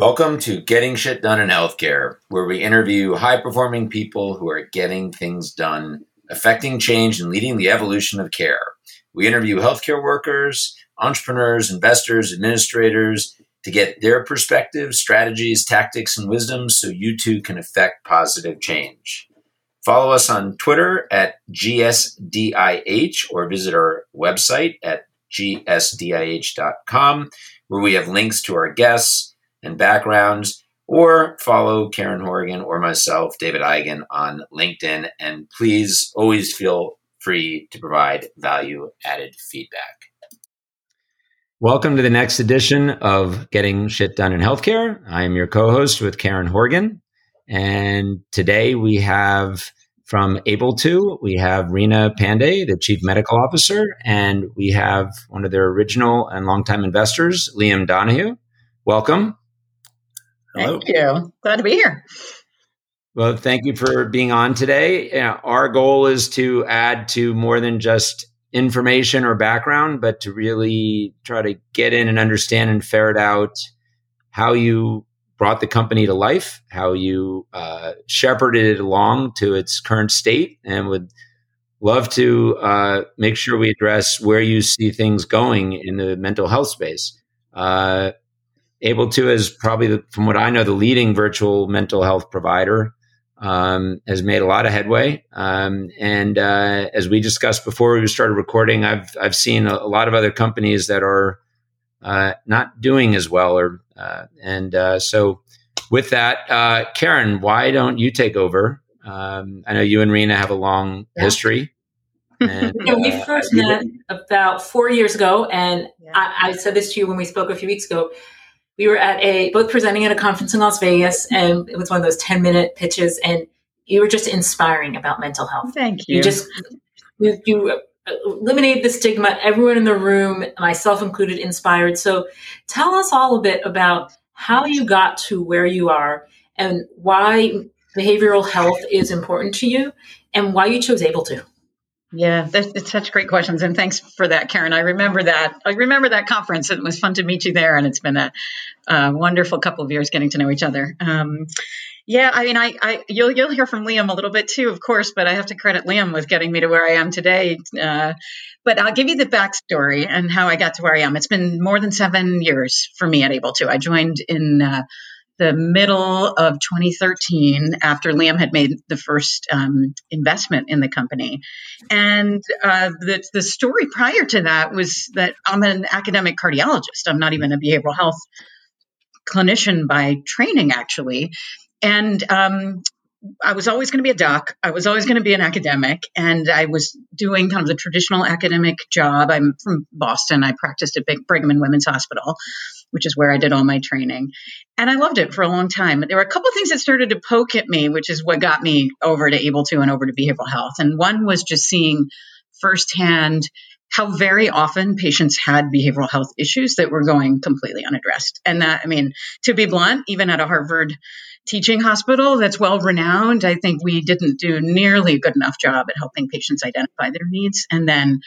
Welcome to Getting Shit Done in Healthcare, where we interview high performing people who are getting things done, affecting change, and leading the evolution of care. We interview healthcare workers, entrepreneurs, investors, administrators to get their perspectives, strategies, tactics, and wisdom so you too can affect positive change. Follow us on Twitter at GSDIH or visit our website at gsdih.com, where we have links to our guests and backgrounds, or follow Karen Horgan or myself, David Eigen, on LinkedIn. And please always feel free to provide value added feedback. Welcome to the next edition of Getting Shit Done in Healthcare. I am your co host with Karen Horgan. And today we have from AbleTo, we have Reena Pande, the Chief Medical Officer, and we have one of their original and longtime investors, Liam Donohue. Welcome. Hello. Thank you. Glad to be here. Well, thank you for being on today. You know, our goal is to add to more than just information or background, but to really try to get in and understand and ferret out how you brought the company to life, how you uh, shepherded it along to its current state, and would love to uh, make sure we address where you see things going in the mental health space. Uh, AbleTo is probably, the, from what I know, the leading virtual mental health provider. Um, has made a lot of headway, um, and uh, as we discussed before we started recording, I've I've seen a, a lot of other companies that are uh, not doing as well, or uh, and uh, so with that, uh, Karen, why don't you take over? Um, I know you and Reena have a long yeah. history. And, yeah, we uh, first met about four years ago, and yeah. I, I said this to you when we spoke a few weeks ago we were at a both presenting at a conference in Las Vegas, and it was one of those ten minute pitches, and you were just inspiring about mental health. Thank you. You just you, you eliminated the stigma. Everyone in the room, myself included, inspired. So, tell us all a bit about how you got to where you are and why behavioral health is important to you and why you chose AbleTo. Yeah, that's, such great questions, and thanks for that, Karen. I remember that. I remember that conference. It was fun to meet you there, and it's been a, a wonderful couple of years getting to know each other. Um, yeah, I mean, I, I, you'll you'll hear from Liam a little bit too, of course, but I have to credit Liam with getting me to where I am today. Uh, but I'll give you the backstory and how I got to where I am. It's been more than seven years for me at AbleTo. I joined in uh, the middle of 2013 after Liam had made the first um, investment in the company. And uh, the, the story prior to that was that I'm an academic cardiologist. I'm not even a behavioral health clinician by training, actually. And um, I was always going to be a doc. I was always going to be an academic, and I was doing kind of the traditional academic job. I'm from Boston. I practiced at Brigham and Women's Hospital, which is where I did all my training. And I loved it for a long time. There were a couple things that started to poke at me, which is what got me over to AbleTo and over to behavioral health. And one was just seeing firsthand how very often patients had behavioral health issues that were going completely unaddressed. And that, I mean, to be blunt, even at a Harvard teaching hospital that's well renowned, I think we didn't do nearly a good enough job at helping patients identify their needs and then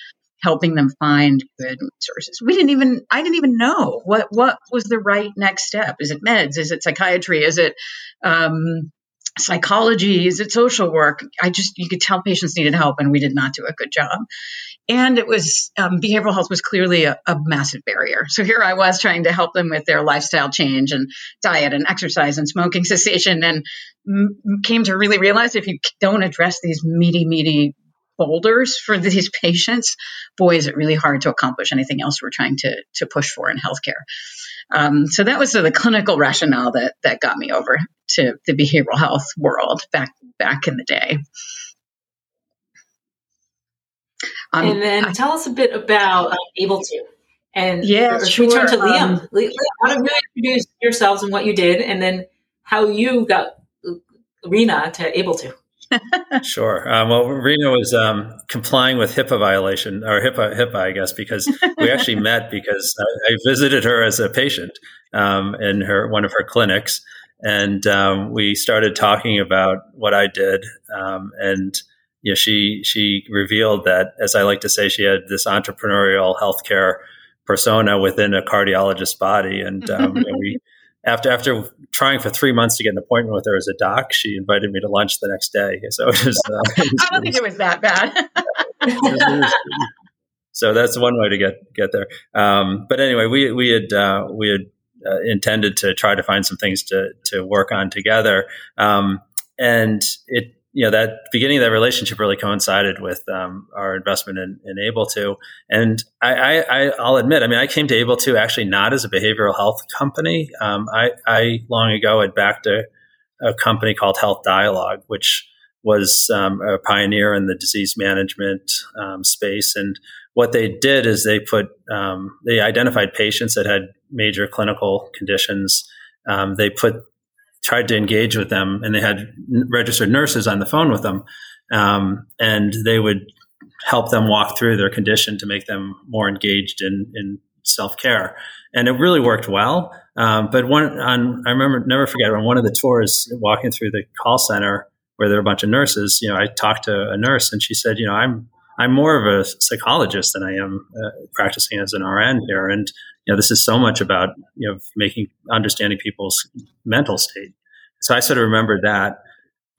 helping them find good resources. We didn't even I didn't even know what what was the right next step. Is it meds? Is it psychiatry? Is it um, psychology? Is it social work? I just you could tell patients needed help, and we did not do a good job. And it was um, behavioral health was clearly a, a, massive barrier. So here I was trying to help them with their lifestyle change and diet and exercise and smoking cessation, and m- came to really realize if you don't address these meaty, meaty boulders for these patients, boy, is it really hard to accomplish anything else we're trying to, to push for in healthcare. Um, so that was the clinical rationale that, that got me over to the behavioral health world back, back in the day. Um, and then I, tell us a bit about uh, AbleTo. And yeah, sure. we turn to Liam. Um, Liam, how do you introduce yourselves and what you did, and then how you got Reena to AbleTo? Sure. Um, well, Reena was um, complying with HIPAA violation or HIPAA, HIPAA, I guess, because we actually met because I, I, visited her as a patient um, in her one of her clinics, and um, we started talking about what I did, um, and you know, she she revealed that, as I like to say, she had this entrepreneurial healthcare persona within a cardiologist's body, and um, you know, we after after trying for three months to get an appointment with her as a doc, she invited me to lunch the next day. So it was. Uh, it was I don't think it was that bad. so that's one way to get get there. Um, but anyway, we we had uh, we had uh, intended to try to find some things to to work on together, um, and it you know that beginning of that relationship really coincided with um, our investment in, in AbleTo and I, I, will admit i mean i came to AbleTo actually not as a behavioral health company. Um, I, I, long ago had backed a, a, company called health dialogue which was um, a pioneer in the disease management um, space. And what they did is they put um, they identified patients that had major clinical conditions. Um, they put tried to engage with them, and they had registered nurses on the phone with them, um, and they would help them walk through their condition to make them more engaged in, in self care. And it really worked well. Um, but one on, I remember never forget on one of the tours walking through the call center where there were a bunch of nurses. You know, I talked to a nurse, and she said, "You know, I'm I'm more of a psychologist than I am uh, practicing as an RN here, and you know, this is so much about you know making understanding people's mental state. So I sort of remembered that.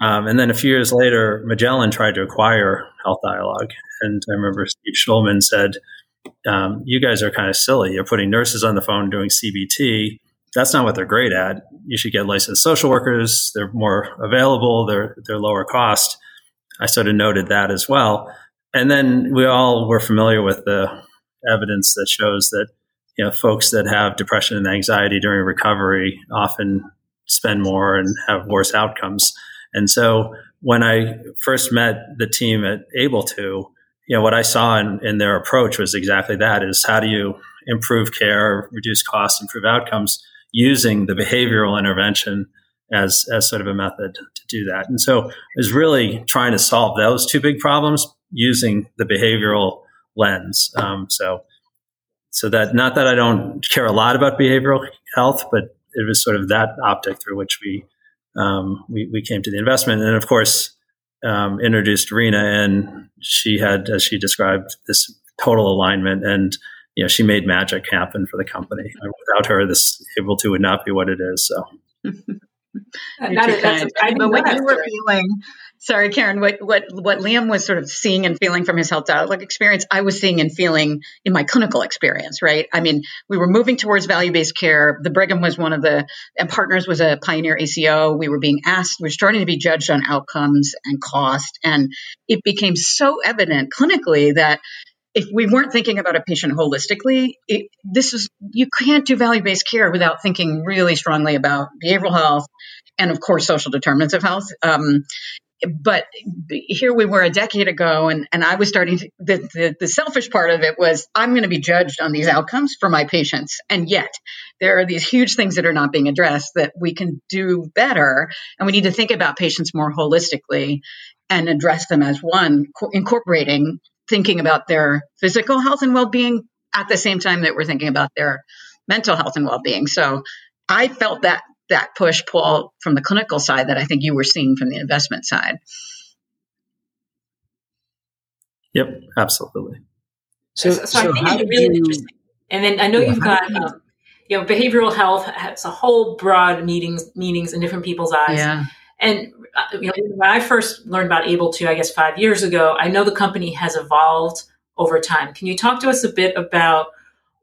Um, and then a few years later, Magellan tried to acquire Health Dialogue, and I remember Steve Shulman said, um, "You guys are kind of silly. You're putting nurses on the phone doing CBT. That's not what they're great at. You should get licensed social workers. They're more available. They're they're lower cost." I sort of noted that as well. And then we all were familiar with the evidence that shows that you know folks that have depression and anxiety during recovery often spend more and have worse outcomes. And so when I first met the team at AbleTo, you know what I saw in, in their approach was exactly that: is how do you improve care, reduce costs, improve outcomes using the behavioral intervention as as sort of a method to do that. And so is really trying to solve those two big problems using the behavioral lens. Um, so so that not that I don't care a lot about behavioral health, but it was sort of that optic through which we um, we, we came to the investment, and of course um, introduced Reena, and she had, as she described, this total alignment, and you know she made magic happen for the company. Without her, this AbleTo would not be what it is. So. that is, that's, I but what you were feeling sorry, Karen, what, what, what Liam was sort of seeing and feeling from his health dialogue experience, I was seeing and feeling in my clinical experience, right? I mean, we were moving towards value based care. The Brigham was one of the, and Partners was a pioneer ACO. We were being asked, we are starting to be judged on outcomes and cost. And it became so evident clinically that if we weren't thinking about a patient holistically, it, this is you can't do value based care without thinking really strongly about behavioral health and of course social determinants of health. Um, but here we were a decade ago and, and i was starting to, the, the, the selfish part of it was i'm going to be judged on these outcomes for my patients and yet there are these huge things that are not being addressed that we can do better and we need to think about patients more holistically and address them as one incorporating thinking about their physical health and well-being at the same time that we're thinking about their mental health and well-being. So i felt that that push pull from the clinical side that I think you were seeing from the investment side. Yep, absolutely. So, so, so I think it's really you... interesting. And then I know you've got, um, you know, behavioral health has a whole broad meetings meanings in different people's eyes. Yeah. And uh, you know, when I first learned about AbleTo, I guess five years ago, I know the company has evolved over time. Can you talk to us a bit about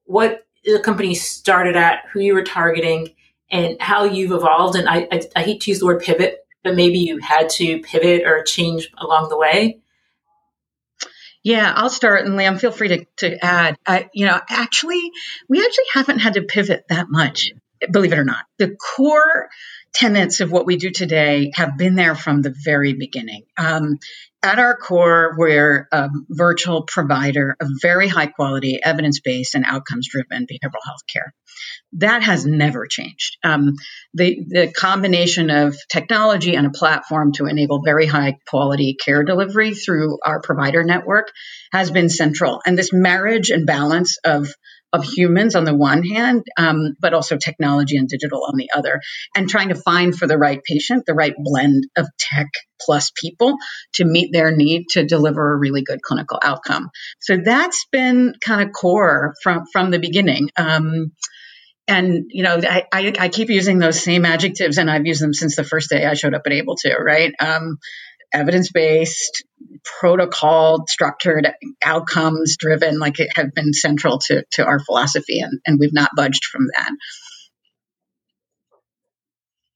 what the company started at, who you were targeting, and how you've evolved. And I, I, I hate to use the word pivot, but maybe you had to pivot or change along the way. Yeah, I'll start, and Liam, feel free to, to add. Uh, you know, actually, we actually haven't had to pivot that much, believe it or not. The core tenets of what we do today have been there from the very beginning. Um, at our core, we're a virtual provider of very high quality, evidence based, and outcomes driven behavioral health care that has never changed. Um, the the combination of technology and a platform to enable very high quality care delivery through our provider network has been central. And this marriage and balance of of humans on the one hand, um, but also technology and digital on the other, and trying to find for the right patient the right blend of tech plus people to meet their need to deliver a really good clinical outcome. So that's been kind of core from from the beginning. Um, and you know I, I, I keep using those same adjectives and i've used them since the first day i showed up at AbleTo right um, evidence-based protocol structured outcomes driven like it have been central to, to our philosophy and, and we've not budged from that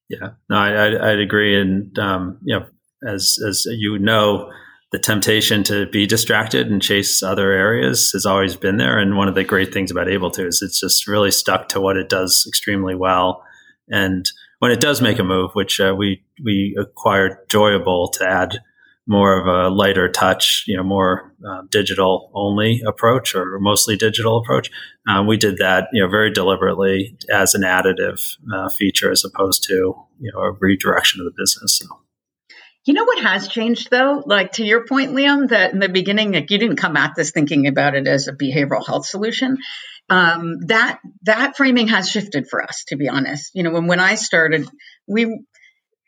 yeah no i, I would agree and um, you know as as you know the temptation to be distracted and chase other areas has always been there. And one of the great things about AbleTo is it's just really stuck to what it does extremely well. And when it does make a move, which uh, we we acquired Joyable to add more of a lighter touch, you know, more uh, digital only approach or mostly digital approach. Uh, we did that, you know, very deliberately as an additive uh, feature as opposed to, you know, a redirection of the business. So. You know what has changed though? Like to your point, Liam, that in the beginning, like you didn't come at this thinking about it as a behavioral health solution. Um, that that framing has shifted for us, to be honest. You know, when when I started, we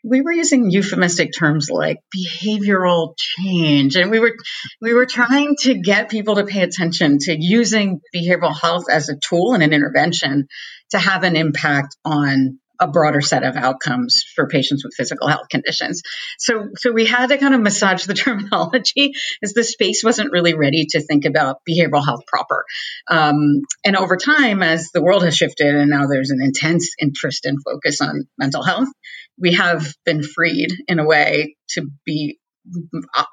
we were using euphemistic terms like behavioral change and we were we were trying to get people to pay attention to using behavioral health as a tool and an intervention to have an impact on a broader set of outcomes for patients with physical health conditions. So, so we had to kind of massage the terminology as the space wasn't really ready to think about behavioral health proper. Um, and over time, as the world has shifted and now there's an intense interest and focus on mental health, we have been freed in a way to be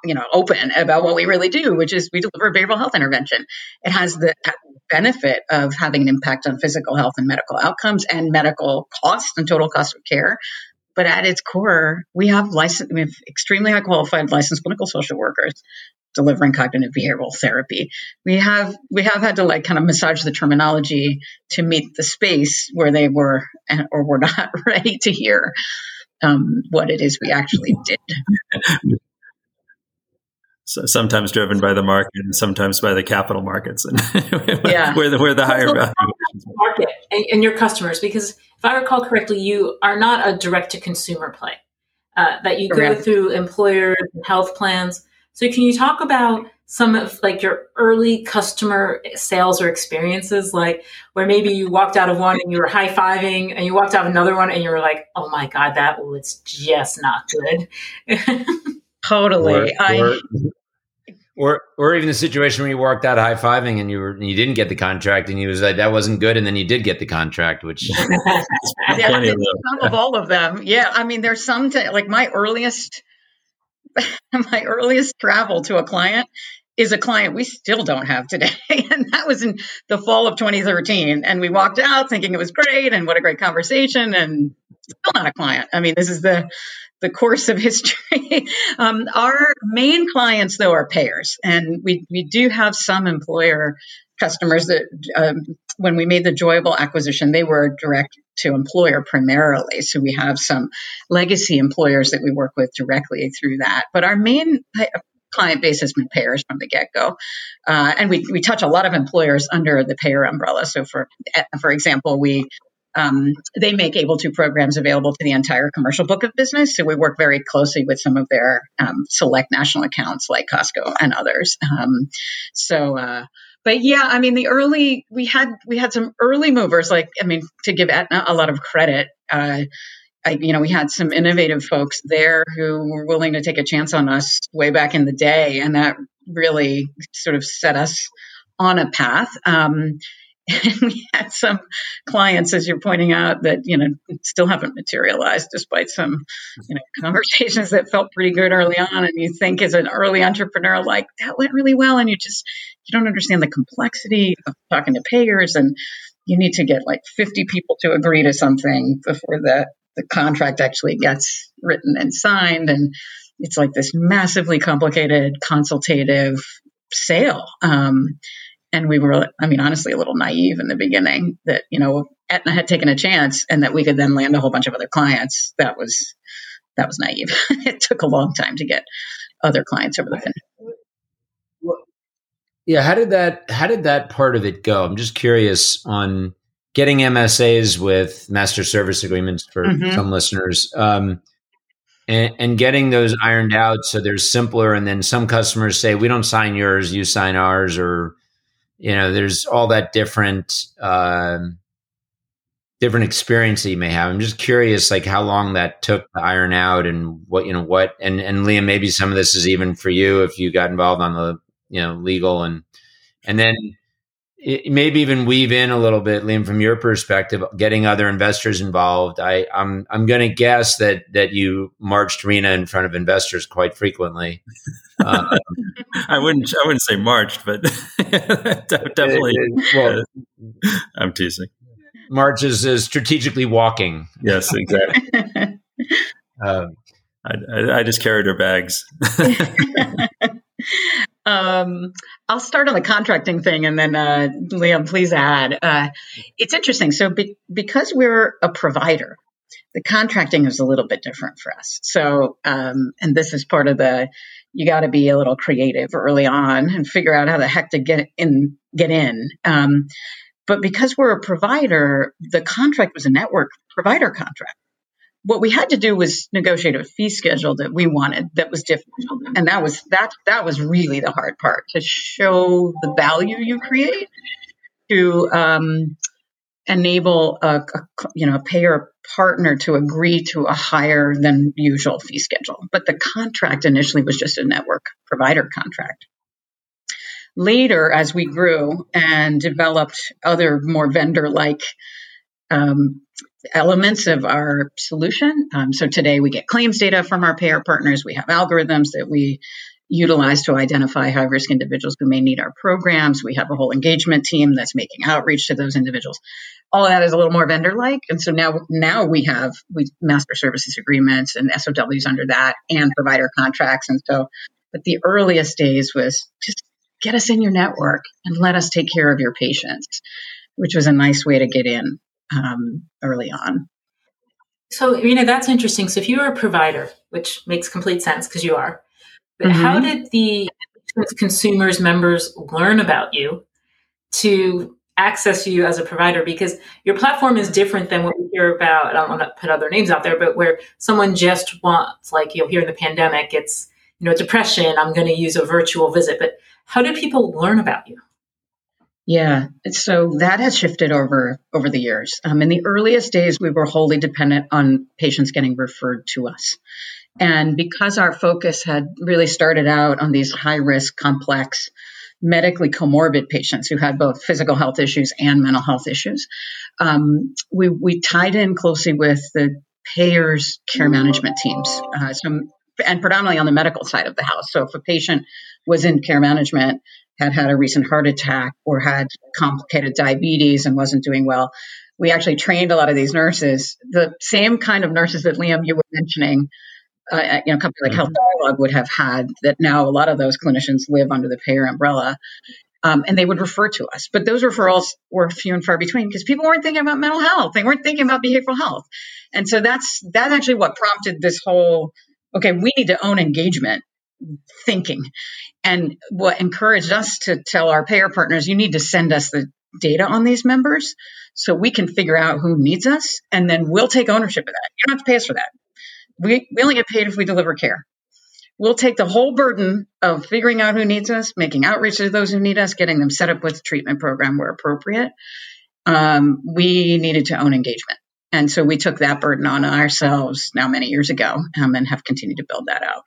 you know open about what we really do which is we deliver behavioral health intervention. It has the benefit of having an impact on physical health and medical outcomes and medical cost and total cost of care. But at its core we have licensed we have extremely high qualified licensed clinical social workers delivering cognitive behavioral therapy. We have we have had to like kind of massage the terminology to meet the space where they were or were not ready to hear um, what it is we actually did sometimes driven by the market and sometimes by the capital markets and yeah. where the where the higher value market and, and, your customers because if i recall correctly you are not a direct to consumer play uh, that you Correct. go through employers and health plans so can you talk about some of like your early customer sales or experiences like where maybe you walked out of one and you were high-fiving and you walked out of another one and you were like oh my god that was just not good Totally. Or, I, or, or even the situation where you walked out high fiving and you were you didn't get the contract and you was like that wasn't good and then you did get the contract, which yeah, some of all of them. Yeah, I mean, there's some t- like my earliest my earliest travel to a client is a client we still don't have today. and that was in the fall of 2013. And we walked out thinking it was great and what a great conversation and still not a client. I mean, this is the the course of history. um, our main clients, though, are payers, and we we do have some employer customers that um, when we made the Joyable acquisition, they were direct to employer primarily. So we have some legacy employers that we work with directly through that. But our main client base has been payers from the get go, uh, and we we touch a lot of employers under the payer umbrella. So for for example, we um, they make AbleTo programs available to the entire commercial book of business. So we work very closely with some of their um, select national accounts like Costco and others. Um, so, uh, but yeah, I mean, the early we had we had some early movers. Like, I mean, to give Aetna a lot of credit. Uh, I, you know, we had some innovative folks there who were willing to take a chance on us way back in the day, and that really sort of set us on a path. Um, and we had some clients, as you're pointing out, that you know still haven't materialized, despite some you know conversations that felt pretty good early on. And you think, as an early entrepreneur, like that went really well, and you just you don't understand the complexity of talking to payers, and you need to get like 50 people to agree to something before the the contract actually gets written and signed, and it's like this massively complicated consultative sale. Um, and we were, I mean, honestly, a little naive in the beginning that, you know, Aetna had taken a chance and that we could then land a whole bunch of other clients. That was, that was naive. it took a long time to get other clients over the finish. Yeah. How did that, how did that part of it go? I'm just curious on getting MSAs with master service agreements for mm-hmm. some listeners. Um, and, and, getting those ironed out so they're simpler. And then some customers say, we don't sign yours, you sign ours, or you know there's all that different um, different experience that you may have. I'm just curious, like how long that took to iron out, and what you know, what and and Liam, maybe some of this is even for you if you got involved on the you know legal and and then it, maybe even weave in a little bit, Liam, from your perspective, getting other investors involved. I, I'm I'm going to guess that that you marched Reena in front of investors quite frequently. Um, I wouldn't I wouldn't say marched, but definitely. Well, uh, I'm teasing. March is, is strategically walking. Yes, exactly. um, I, I, I just carried her bags. Um, I'll start on the contracting thing, and then uh, Liam, please add. Uh, it's interesting. So, be- because we're a provider, the contracting is a little bit different for us. So, um, and this is part of the you got to be a little creative early on and figure out how the heck to get in. Get in. Um, but because we're a provider, the contract was a network provider contract what we had to do was negotiate a fee schedule that we wanted that was different. And that was that that was really the hard part to show the value you create to um, enable a, a, you know a payer partner to agree to a higher than usual fee schedule. But the contract initially was just a network provider contract. Later as we grew and developed other more vendor like um, elements of our solution. Um, so today we get claims data from our payer partners. We have algorithms that we utilize to identify high risk individuals who may need our programs. We have a whole engagement team that's making outreach to those individuals. All that is a little more vendor like. And so now, now we have we master services agreements and SOWs under that and provider contracts. And so, but the earliest days was just get us in your network and let us take care of your patients, which was a nice way to get in um, early on. So, you know, that's interesting. So, if you are a provider, which makes complete sense because you are, but mm-hmm. how did the consumers, members learn about you to access you as a provider? Because your platform is different than what we hear about. I don't want to put other names out there, but where someone just wants, like you'll hear in the pandemic, it's, you know, depression, I'm going to use a virtual visit. But how do people learn about you? Yeah, so that has shifted over over the years. Um, in the earliest days, we were wholly dependent on patients getting referred to us, and because our focus had really started out on these high risk, complex, medically comorbid patients who had both physical health issues and mental health issues, um, we we tied in closely with the payers' care management teams. Uh, so and predominantly on the medical side of the house. So if a patient was in care management, had had a recent heart attack or had complicated diabetes and wasn't doing well. We actually trained a lot of these nurses, the same kind of nurses that Liam you were mentioning. Uh, you know, a company like Health mm-hmm. Dialogue would have had that. Now a lot of those clinicians live under the payer umbrella, um, and they would refer to us. But those referrals were few and far between because people weren't thinking about mental health. They weren't thinking about behavioral health, and so that's that's actually what prompted this whole. Okay, we need to own engagement thinking. And what encouraged us to tell our payer partners, you need to send us the data on these members so we can figure out who needs us and then we'll take ownership of that. You don't have to pay us for that. We, we only get paid if we deliver care. We'll take the whole burden of figuring out who needs us, making outreach to those who need us, getting them set up with a treatment program where appropriate. Um, we needed to own engagement. And so we took that burden on ourselves now many years ago um, and have continued to build that out.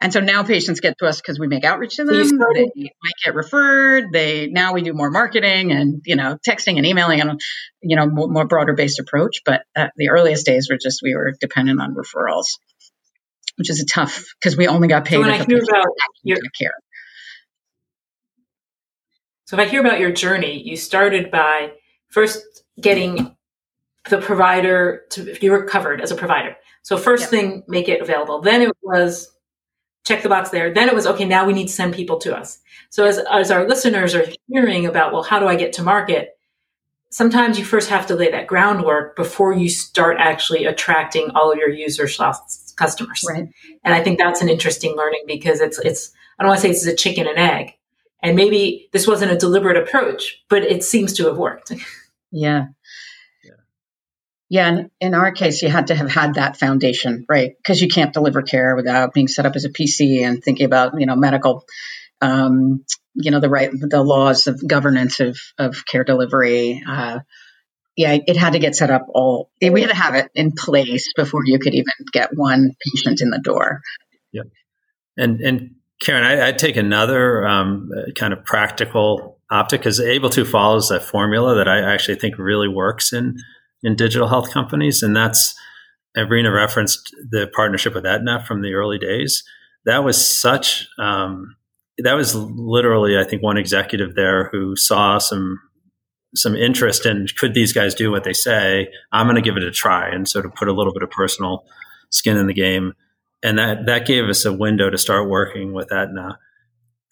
And so now patients get to us because we make outreach to them. They might get referred. They now we do more marketing and you know texting and emailing and you know more, more broader based approach. But at the earliest days were just we were dependent on referrals, which is a tough because we only got paid so when I hear about your care. So if I hear about your journey, you started by first getting the provider to you were covered as a provider. So first yep. thing, make it available. Then it was check the box there. Then it was, okay, now we need to send people to us. So as, as our listeners are hearing about, well, how do I get to market? Sometimes you first have to lay that groundwork before you start actually attracting all of your users, customers. Right. And I think that's an interesting learning because it's, it's, I don't want to say it's a chicken and egg. And maybe this wasn't a deliberate approach, but it seems to have worked. Yeah. Yeah, in, in our case, you had to have had that foundation, right? Because you can't deliver care without being set up as a PC and thinking about, you know, medical, um, you know, the right, the laws of governance of, of care delivery. Uh, yeah, it had to get set up all. We had to have it in place before you could even get one patient in the door. Yeah, and and Karen, I, would take another um, kind of practical optic because AbleTo follows that formula that I actually think really works in in digital health companies, and that's Reena referenced the partnership with Aetna from the early days. That was such um, that was literally, I think, one executive there who saw some some interest in could these guys do what they say? I'm going to give it a try and sort of put a little bit of personal skin in the game, and that that gave us a window to start working with Aetna.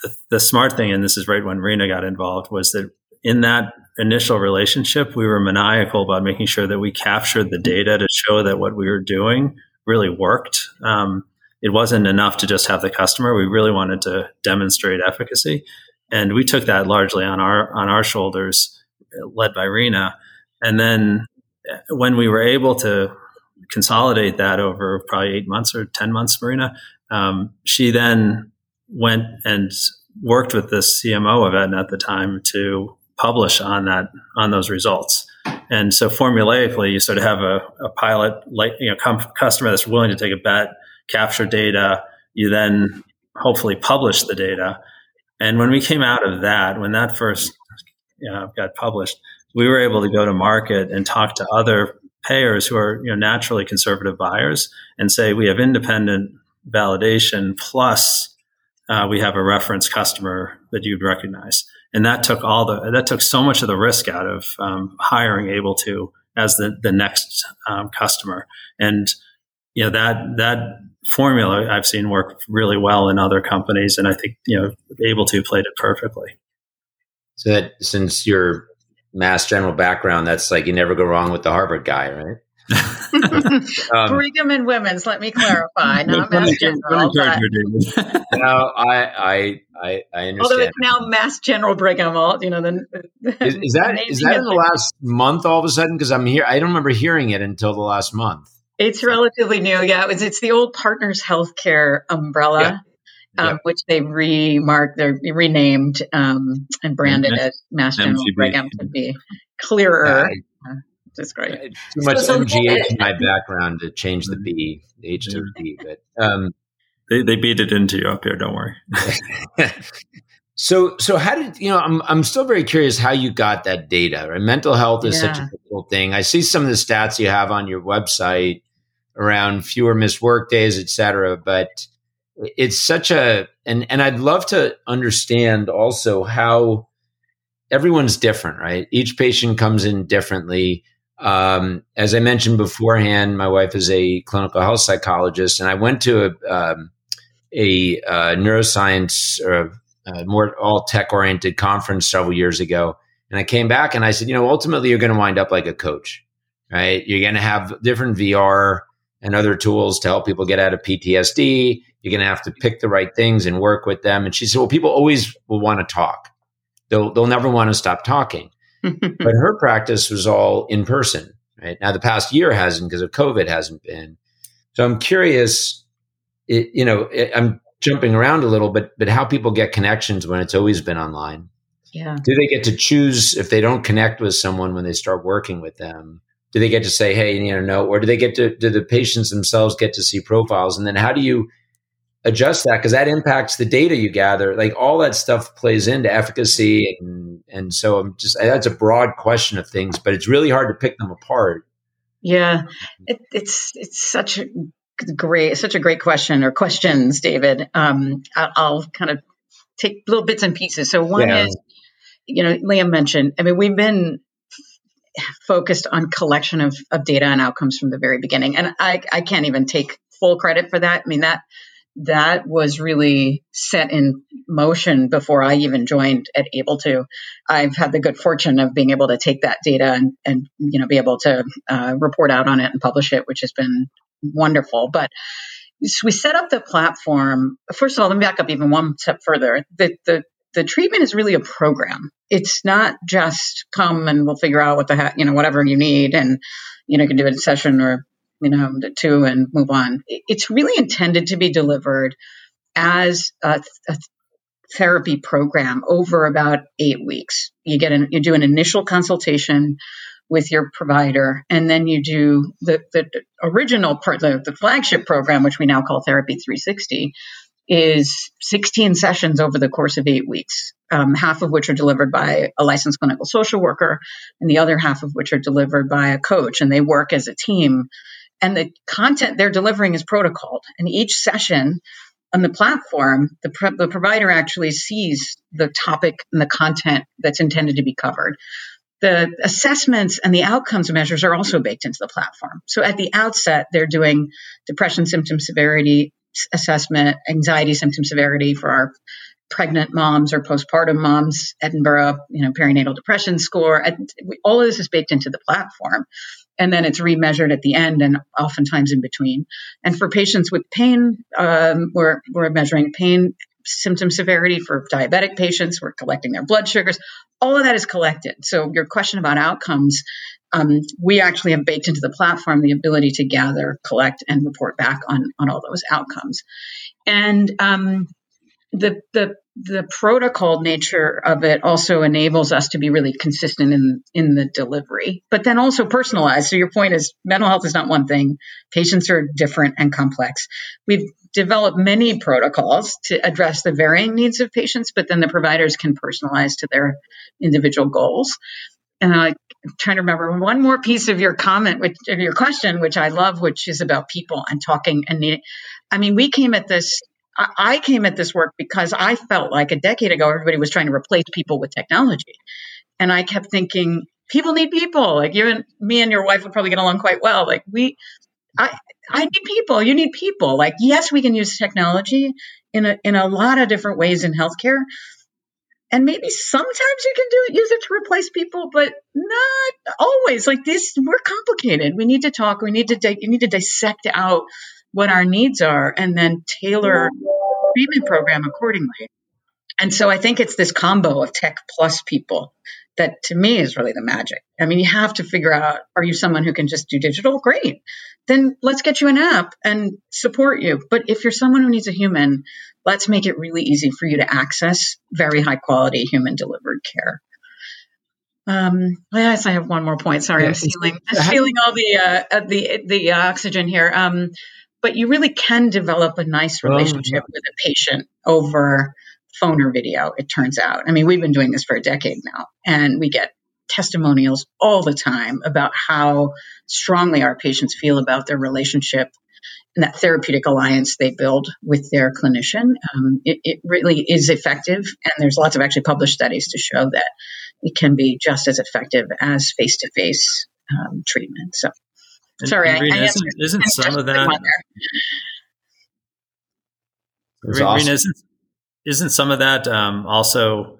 The, the smart thing, and this is right when Reena got involved, was that in that initial relationship, we were maniacal about making sure that we captured the data to show that what we were doing really worked. Um, it wasn't enough to just have the customer. We really wanted to demonstrate efficacy, and we took that largely on our on our shoulders, led by Reena. And then when we were able to consolidate that over probably eight months or ten months, Marina, um, she then went and worked with the CMO of Aetna at the time to publish on that on those results. And so formulaically, you sort of have a, a pilot, like you know, com- customer that's willing to take a bet capture data. You then hopefully publish the data. And when we came out of that, when that first you know, got published, we were able to go to market and talk to other payers who are you know, naturally conservative buyers and say we have independent validation plus uh, we have a reference customer that you'd recognize. And that took all the that took so much of the risk out of um, hiring AbleTo as the the next um, customer. And you know that that formula I've seen work really well in other companies, and I think you know AbleTo played it perfectly. So that since your Mass General background, that's like you never go wrong with the Harvard guy, right? Um, Brigham and Women's. Let me clarify, not Mass General. no, I, I, I, I understand. Although it's now Mass General Brigham, all you know. Then is, is that is that in the last month all of a sudden? Because I'm here, I don't remember hearing it until the last month. It's relatively new. Yeah, it was, it's the old Partners Healthcare umbrella. Yeah. Um, yeah. which they remarked, they renamed um, and branded as Mass General Brigham to be clearer. Yeah, That's great. Too much so, MGH in my background to change the B, the H to B, but um, they they beat it into you up here. Don't worry. so so how did you know? I'm I'm still very curious how you got that data. Right? Mental health is yeah. such a cool thing. I see some of the stats you have on your website around fewer missed work days, et cetera. But it's such a, and, and I'd love to understand also how everyone's different, right? Each patient comes in differently. Um, as I mentioned beforehand, my wife is a clinical health psychologist, and I went to a, um, a uh, neuroscience or a, a more all tech oriented conference several years ago. And I came back and I said, you know, ultimately you're going to wind up like a coach, right? You're going to have different VR and other tools to help people get out of PTSD. You're going to have to pick the right things and work with them. And she said, well, people always will want to talk. They'll, they'll never want to stop talking. but her practice was all in person, right? Now the past year hasn't because of COVID hasn't been. So I'm curious, it, you know, it, I'm jumping around a little, but, but how people get connections when it's always been online. Yeah. Do they get to choose if they don't connect with someone when they start working with them? do they get to say, hey, you know, no, or do they get to, do the patients themselves get to see profiles? And then how do you adjust that? Because that impacts the data you gather. Like all that stuff plays into efficacy. And, and so I'm just, that's a broad question of things, but it's really hard to pick them apart. Yeah. It, it's, it's such a great, such a great question or questions, David. Um, I'll, I'll kind of take little bits and pieces. So one yeah. is, you know, Liam mentioned, I mean, we've been focused on collection of, of data and outcomes from the very beginning. And I, I can't even take full credit for that. I mean, that that was really set in motion before I even joined at AbleTo. I've had the good fortune of being able to take that data and, and you know be able to uh, report out on it and publish it, which has been wonderful. But so we set up the platform. First of all, let me back up even one step further. The the the treatment is really a program. It's not just come and we'll figure out what the heck, you know, whatever you need and, you know, you can do it in session or, you know, two and move on. It's really intended to be delivered as a, a therapy program over about eight weeks. You get an, you do an initial consultation with your provider. And then you do the, the original part, the, the flagship program, which we now call Therapy 360, is 16 sessions over the course of eight weeks, um, half of which are delivered by a licensed clinical social worker, and the other half of which are delivered by a coach. And they work as a team. And the content they're delivering is protocoled. And each session on the platform, the, the provider actually sees the topic and the content that's intended to be covered. The assessments and the outcomes measures are also baked into the platform. So at the outset, they're doing depression symptom severity assessment, anxiety symptom severity for our pregnant moms or postpartum moms, Edinburgh, you know, perinatal depression score. All of this is baked into the platform. And then it's remeasured at the end and oftentimes in between. And for patients with pain, um, we're, we're measuring pain symptom severity for diabetic patients. We're collecting their blood sugars. All of that is collected. So your question about outcomes, um, we actually have baked into the platform the ability to gather, collect, and report back on on all those outcomes. And um, the the the protocol nature of it also enables us to be really consistent in in the delivery but then also personalized. So your point is mental health is not one thing. Patients are different and complex. We've developed many protocols to address the varying needs of patients but then the providers can personalize to their individual goals. And I'm trying to remember one more piece of your comment, which of your question, which I love, which is about people and talking and needing. I mean, we came at this I came at this work because I felt like a decade ago everybody was trying to replace people with technology. And I kept thinking, people need people. Like you and me and your wife would probably get along quite well. Like we I I need people. You need people. Like, yes, we can use technology in a in a lot of different ways in healthcare. And maybe sometimes you can do it, use it to replace people, but not always. Like this, we're complicated. We need to talk. We need to di- you need to dissect out what our needs are and then tailor treatment program accordingly. And so I think it's this combo of tech plus people that to me is really the magic. I mean, you have to figure out are you someone who can just do digital? Great. Then let's get you an app and support you. But if you're someone who needs a human, let's make it really easy for you to access very high quality human delivered care. Um, yes, I have one more point. Sorry, yeah. I'm feeling feeling all the uh, the the oxygen here. Um, but you really can develop a nice relationship oh, yeah. with a patient over phone or video, it turns out. I mean, we've been doing this for a decade now, and we get testimonials all the time about how strongly our patients feel about their relationship and that therapeutic alliance they build with their clinician. Um, it, it, really is effective, and there's lots of actually published studies to show that it can be just as effective as face to face treatment. So and, Sorry, and Reena, I, I isn't, isn't some of that? Reena, awesome. isn't, isn't some of that um, also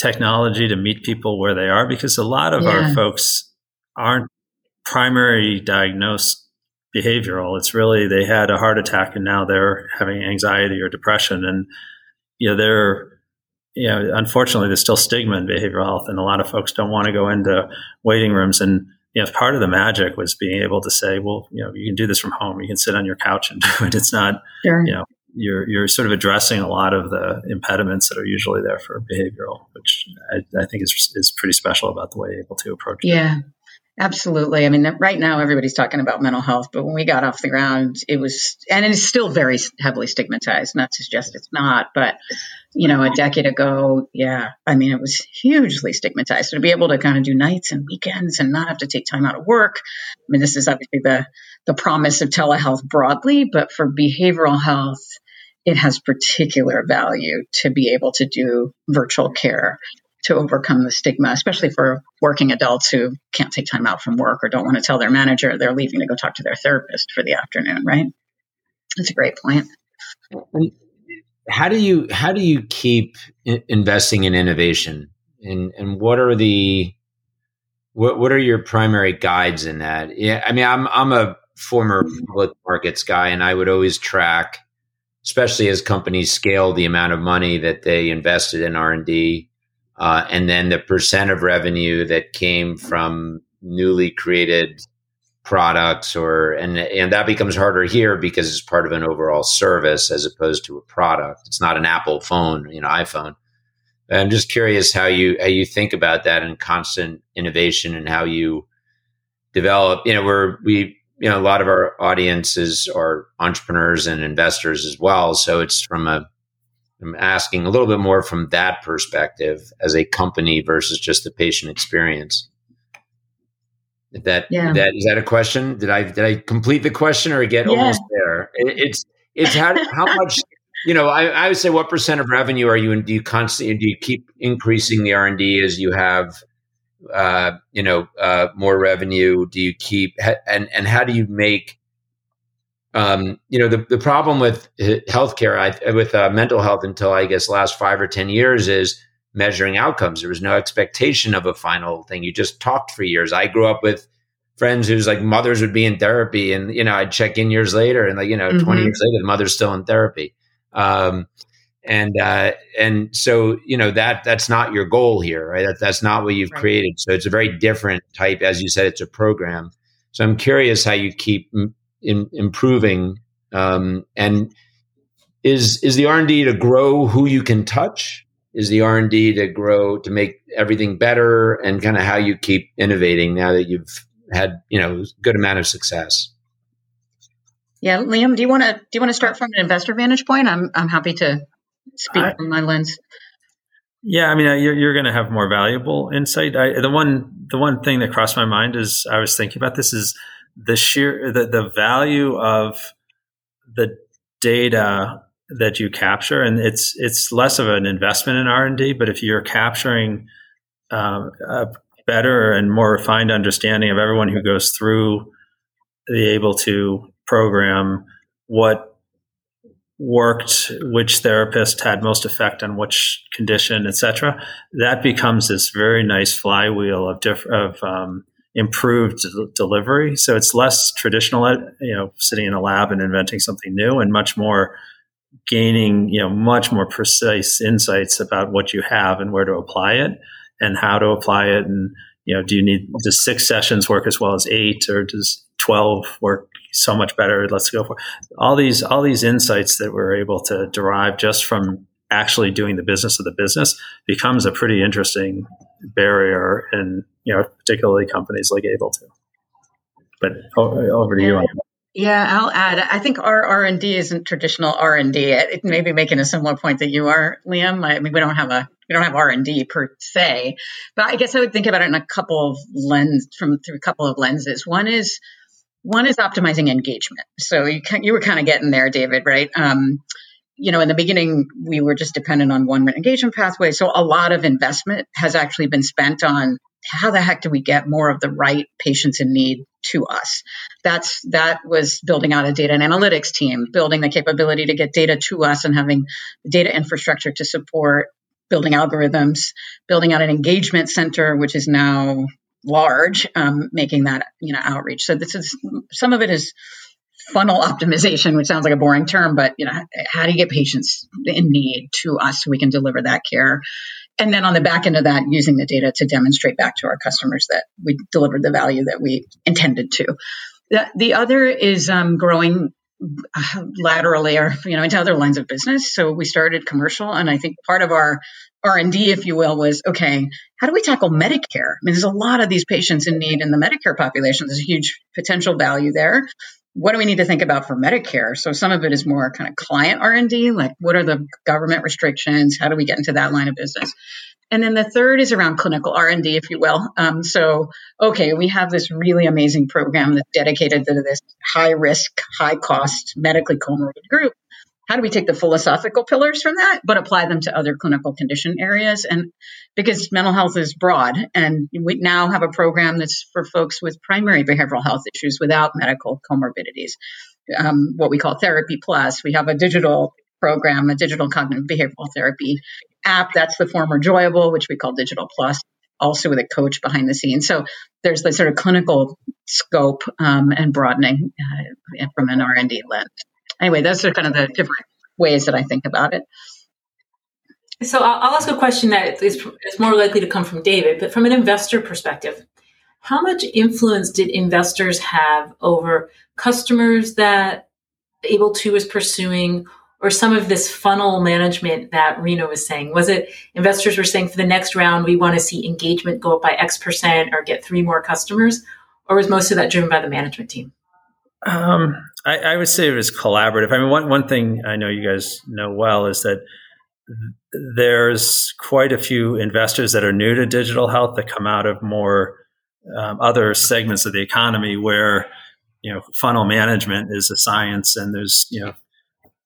technology to meet people where they are? Because a lot of yeah. our folks aren't primary diagnosed behavioral. It's really they had a heart attack and now they're having anxiety or depression, and you know they're you know unfortunately there's still stigma in behavioral health, and a lot of folks don't want to go into waiting rooms and you know, part of the magic was being able to say, well, you know, you can do this from home. You can sit on your couch and do it. It's not, sure. you know, you're you're sort of addressing a lot of the impediments that are usually there for behavioral, which I, I think is is pretty special about the way you're able to approach. Yeah, it. Absolutely. I mean, right now everybody's talking about mental health, but when we got off the ground, it was, and it is still very heavily stigmatized. Not to suggest it's not, but you know, a decade ago, yeah, I mean, it was hugely stigmatized. So to be able to kind of do nights and weekends and not have to take time out of work, I mean, this is obviously the the promise of telehealth broadly, but for behavioral health, it has particular value to be able to do virtual care to overcome the stigma, especially for working adults who can't take time out from work or don't want to tell their manager they're leaving to go talk to their therapist for the afternoon, right? That's a great point. How do you how do you keep investing in innovation? And and what are the what what are your primary guides in that? Yeah i mean i'm i'm a former public markets guy and i would always track especially as companies scale the amount of money that they invested in r&d uh, and then the percent of revenue that came from newly created products or and and that becomes harder here because it's part of an overall service as opposed to a product it's not an apple phone you know iphone i'm just curious how you how you think about that and constant innovation and how you develop. You know, we're we you know a lot of our audiences are entrepreneurs and investors as well. So it's from a I'm asking a little bit more from that perspective as a company versus just the patient experience. That yeah. that is that a question? Did I did I complete the question or get yeah. almost there? It, it's it's how how much you know. I, I would say what percent of revenue are you and do you constantly do you keep increasing the R and D as you have uh, you know uh, more revenue? Do you keep and and how do you make um, you know the, the problem with healthcare I, with uh, mental health until I guess last five or ten years is measuring outcomes. There was no expectation of a final thing. You just talked for years. I grew up with friends whose like mothers would be in therapy and, you know, I'd check in years later and like, you know, mm-hmm. 20 years later, the mother's still in therapy. Um, and, uh, and so, you know, that, that's not your goal here, right? That, that's not what you've right. created. So it's a very different type. As you said, it's a program. So I'm curious how you keep in, improving. Um, and is, is the R&D to grow who you can touch? is the r&d to grow to make everything better and kind of how you keep innovating now that you've had you know good amount of success yeah liam do you want to do you want to start from an investor vantage point i'm i'm happy to speak I, from my lens yeah i mean uh, you're, you're going to have more valuable insight I, the one the one thing that crossed my mind is i was thinking about this is the sheer the, the value of the data that you capture, and it's it's less of an investment in R and D. But if you're capturing um, a better and more refined understanding of everyone who goes through the AbleTo program, what worked, which therapist had most effect on which condition, etc., that becomes this very nice flywheel of diff- of um, improved delivery. So it's less traditional, uh, you know, sitting in a lab and inventing something new, and much more gaining you know much more precise insights about what you have and where to apply it and how to apply it. And you know do you need does six sessions work as well as eight or does 12 work so much better? Let's go for all these all these insights that we're able to derive just from actually doing the business of the business becomes a pretty interesting barrier in you know particularly companies like AbleTo but over to you yeah, I'll add. I think our R and D isn't traditional R and D. It may be making a similar point that you are, Liam. I mean, we don't have a we don't have R and D per se, but I guess I would think about it in a couple of lens from through a couple of lenses. One is one is optimizing engagement. So you you were kind of getting there, David, right? Um, you know, in the beginning, we were just dependent on one engagement pathway. So a lot of investment has actually been spent on how the heck do we get more of the right patients in need to us that's that was building out a data and analytics team building the capability to get data to us and having data infrastructure to support building algorithms building out an engagement center which is now large um, making that you know outreach so this is some of it is funnel optimization which sounds like a boring term but you know how do you get patients in need to us so we can deliver that care? And then on the back end of that, using the data to demonstrate back to our customers that we delivered the value that we intended to. The, the other is um, growing uh, laterally or you know into other lines of business. So we started commercial and i think part of our r&d if you will was okay how do we tackle medicare? I mean there's a lot of these patients in need in the medicare population. There's a huge potential value there what do we need to think about for Medicare? So some of it is more kind of client R&D, like what are the government restrictions? How do we get into that line of business? And then the third is around clinical R&D, if you will. Um, so, okay, we have this really amazing program that's dedicated to this high risk, high cost, medically comorbid group how do we take the philosophical pillars from that but apply them to other clinical condition areas? And because mental health is broad and we now have a program that's for folks with primary behavioral health issues without medical comorbidities um, what we call therapy plus. We have a digital program a digital cognitive behavioral therapy app that's the former joyable which we call digital plus also with a coach behind the scenes. So there's the sort of clinical scope um, and broadening uh, from an r&d lens anyway, those are kind of the different ways that I think about it. So I'll, ask a question that is, is more likely to come from David, but from an investor perspective, how much influence did investors have over customers that AbleTo was pursuing or some of this funnel management that Reena was saying? Was it investors were saying for the next round, we want to see engagement go up by X percent or get three more customers? or was most of that driven by the management team? Um, I, I, would say it was collaborative. I mean, one one thing I know you guys know well is that there's quite a few investors that are new to digital health that come out of more um, other segments of the economy where you know funnel management is a science and there's you know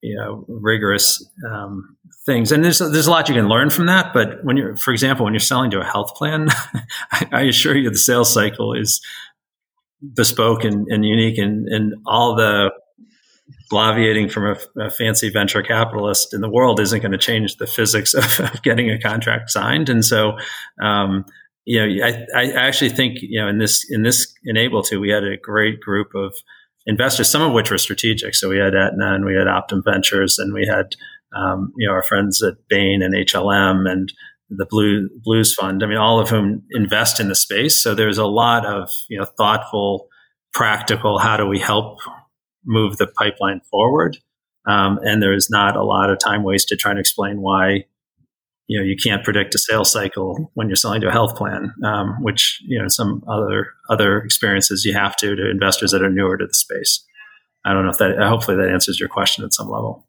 you know rigorous um, things and there's there's a lot you can learn from that but when you're for example when you're selling to a health plan I, I, assure you the sales cycle is bespoke and, and unique and, and all the bloviating from a, a, fancy venture capitalist in the world isn't going to change the physics of, of, getting a contract signed and so um, you know I, I actually think you know in this in this enable to we had a great group of investors, some of which were strategic. So we had Aetna and we had Optum Ventures and we had, um, you know, our friends at Bain and HLM and the Blue Blues Fund. I mean, all of whom invest in the space. So there's a lot of, you know, thoughtful, practical, how do we help move the pipeline forward? Um, and there's not a lot of time wasted trying to explain why you know you can't predict a sales cycle when you're selling to a health plan, um, which you know some other other experiences you have to to investors that are newer to the space. I don't know if that hopefully that answers your question at some level,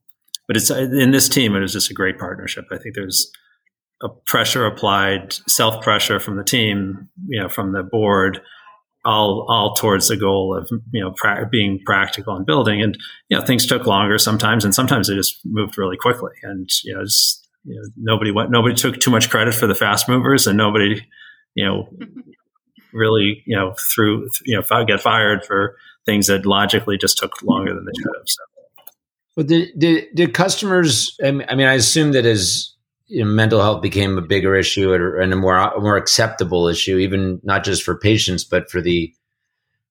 but it's in this team it was just a great partnership. I think there's pressure applied, self pressure from the team, you know, from the board, all all towards the goal of you know pra- being practical and building. And you know things took longer sometimes, and sometimes they just moved really quickly. And you know, you know, nobody went, nobody took too much credit for the fast movers, and nobody, you know, really, you know, threw, you know, get fired for things that logically just took longer than they should have. So. But did, did, did customers? I mean, I assume that as you know, mental health became a bigger issue and a more more acceptable issue, even not just for patients but for the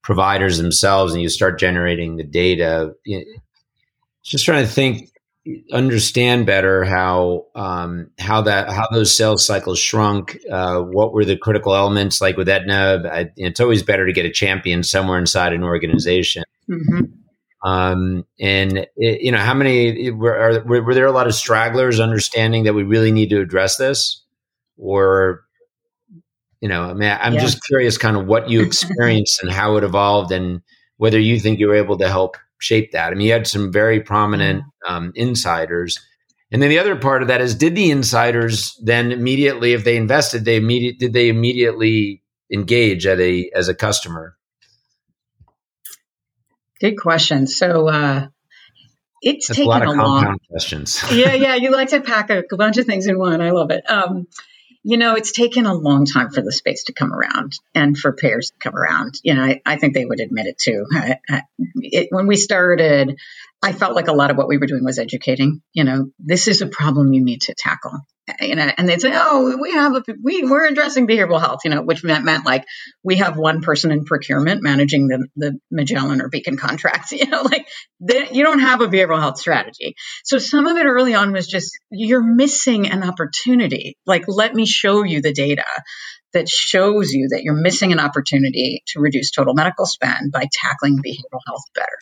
providers themselves, and you start generating the data. You know, just trying to think understand better how um, how that how those sales cycles shrunk. Uh, what were the critical elements like with Aetna? I, it's always better to get a champion somewhere inside an organization. Mm-hmm. Um, and it, you know, how many were, are, were, were there a lot of stragglers understanding that we really need to address this, or you know, I mean, I'm yeah. just curious, kind of what you experienced and how it evolved, and whether you think you were able to help shape that. I mean, you had some very prominent um, insiders. And then the other part of that is, did the insiders then immediately, if they invested, they immediate did they immediately engage at a as a customer? Good question. So uh, it's That's taken a, lot of a long questions. yeah, yeah. You like to pack a, a, bunch of things in one. I love it. Um, you know, it's taken a long time for the space to come around and for payers to come around. You know, I, I think they would admit it too. I, I, it, when we started, I felt like a lot of what we were doing was educating. You know, this is a problem you need to tackle you know, and they'd say, "Oh, we have a we we're addressing behavioral health," you know, which meant meant like we have one person in procurement managing the the Magellan or Beacon contracts. You know, like they, you don't have a behavioral health strategy. So some of it early on was just you're missing an opportunity. Like, let me show you the data that shows you that you're missing an opportunity to reduce total medical spend by tackling behavioral health better.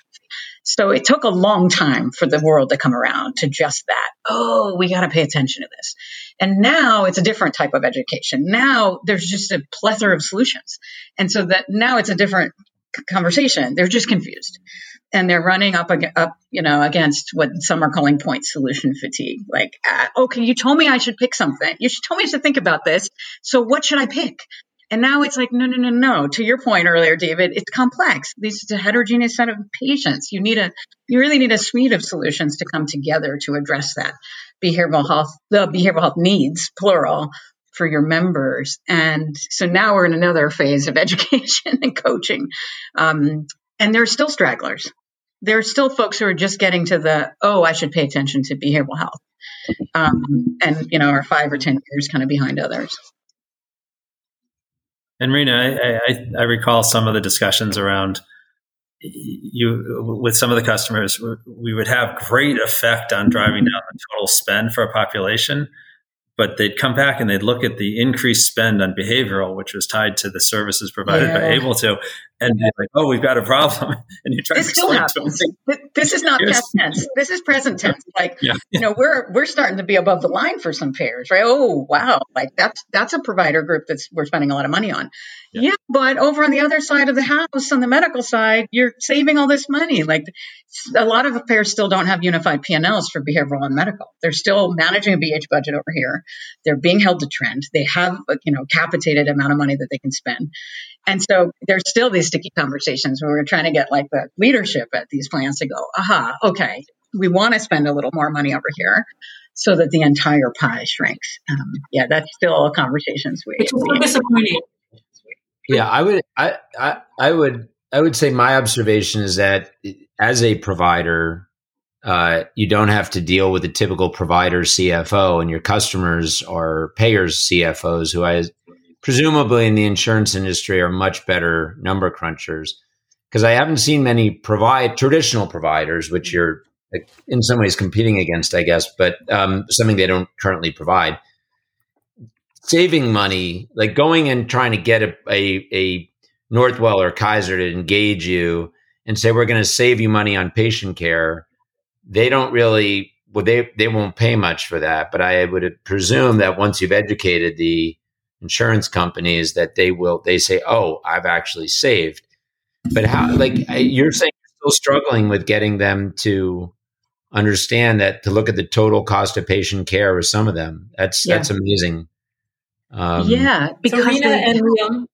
So it took a long time for the world to come around to just that. Oh, we got to pay attention to this. And now it's a different type of education. Now there's just a plethora of solutions. And so that now it's a different conversation. They're just confused. And they're running up, up, you know, against what some are calling point solution fatigue. Like, uh, okay, you told me I should pick something. You should told me to think about this. So what should I pick? And now it's like, no, no, no, no. To your point earlier, David, it's complex. This is a heterogeneous set of patients. You need a, you really need a suite of solutions to come together to address that behavioral health, the behavioral health needs, plural, for your members. And so now we're in another phase of education and coaching. Um, and there's still stragglers. There are still folks who are just getting to the, oh, I should pay attention to behavioral health. Um, and, you know, are five or 10 years kind of behind others. And Reena, I, I, I recall some of the discussions around you with some of the customers. We would have great effect on driving down the total spend for a population, but they'd come back and they'd look at the increased spend on behavioral, which was tied to the services provided yeah. by AbleTo, and they're like, "Oh, we've got a problem," and you try this to still happens. to them. This is not Yes. past tense. This is present tense. Like Yeah. you know, we're we're starting to be above the line for some payers, right? Oh wow, like that's that's a provider group that's we're spending a lot of money on. Yeah. Yeah, but over on the other side of the house, on the medical side, you're saving all this money. Like a lot of payers still don't have unified P&Ls for behavioral and medical. They're still managing a BH budget over here. They're being held to trend. They have a, you know capitated amount of money that they can spend. And so there's still these sticky conversations where we're trying to get like the leadership at these plans to go, aha, okay, we want to spend a little more money over here so that the entire pie shrinks. Um, yeah, that's still conversations we. Which is so disappointing. Yeah, I would, I, I, I would, I would say my observation is that as a provider, uh, you don't have to deal with the typical provider CFO, and your customers are payers CFOs, who I presumably in the insurance industry are much better number crunchers. Because I haven't seen many provide traditional providers, which you're in some ways competing against, I guess, but um, something they don't currently provide saving money, like going and trying to get a, a, a Northwell or Kaiser to engage you and say, we're going to save you money on patient care, they don't really, well, they, they won't pay much for that. But I would presume that once you've educated the insurance companies that they will, they say, oh, I've actually saved. But how, like you're saying, you're still struggling with getting them to understand that to look at the total cost of patient care with some of them. That's, Yeah. that's amazing. Um, yeah, So because Reena they- and Liam,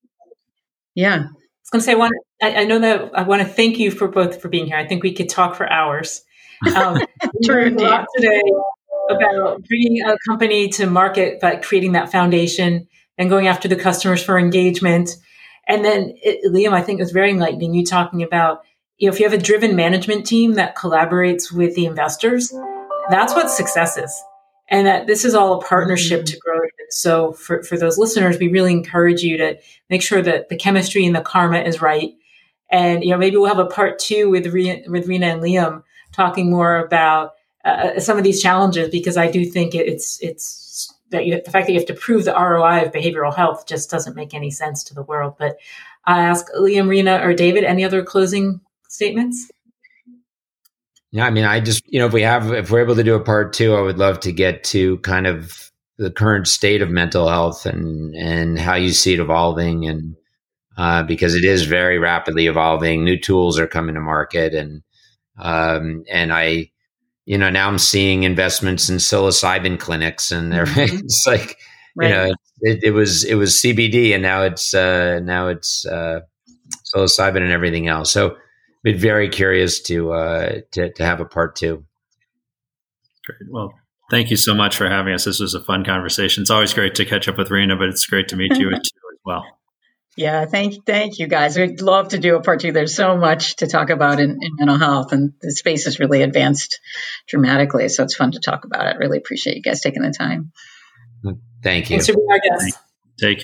yeah, I was going to say, I, want, I, I know that I want to thank you for both for being here. I think we could talk for hours. Um, True a lot today about bringing a company to market, but creating that foundation and going after the customers for engagement. And then, it, Liam, I think it was very enlightening you talking about, you know, if you have a driven management team that collaborates with the investors, that's what success is. And that this is all a partnership to grow it. So for, for those listeners, we really encourage you to make sure that the chemistry and the karma is right. And, you know, maybe we'll have a part two with, with Reena and Liam talking more about uh, some of these challenges because I do think it's, it's that you, the fact that you have to prove the ROI of behavioral health just doesn't make any sense to the world. But I ask Liam, Reena, or David, any other closing statements? Yeah, I mean, I just you know, if we have, if we're able to do a part two, I would love to get to kind of the current state of mental health and and how you see it evolving, and uh, because it is very rapidly evolving, new tools are coming to market, and um, and I, you know, now I'm seeing investments in psilocybin clinics, and they're Mhm. it's like right. you know, it, it was it was CBD, and now it's uh, now it's uh, psilocybin and everything else. So, been very curious to uh, to to have a part two. Great. Well, thank you so much for having us. This was a fun conversation. It's always great to catch up with Reena, but it's great to meet you too as well. Yeah, thank thank you guys. We'd love to do a part two. There's so much to talk about in, in mental health, and the space has really advanced dramatically. So it's fun to talk about it. Really appreciate you guys taking the time. Thank you. Thanks for being our guest. Take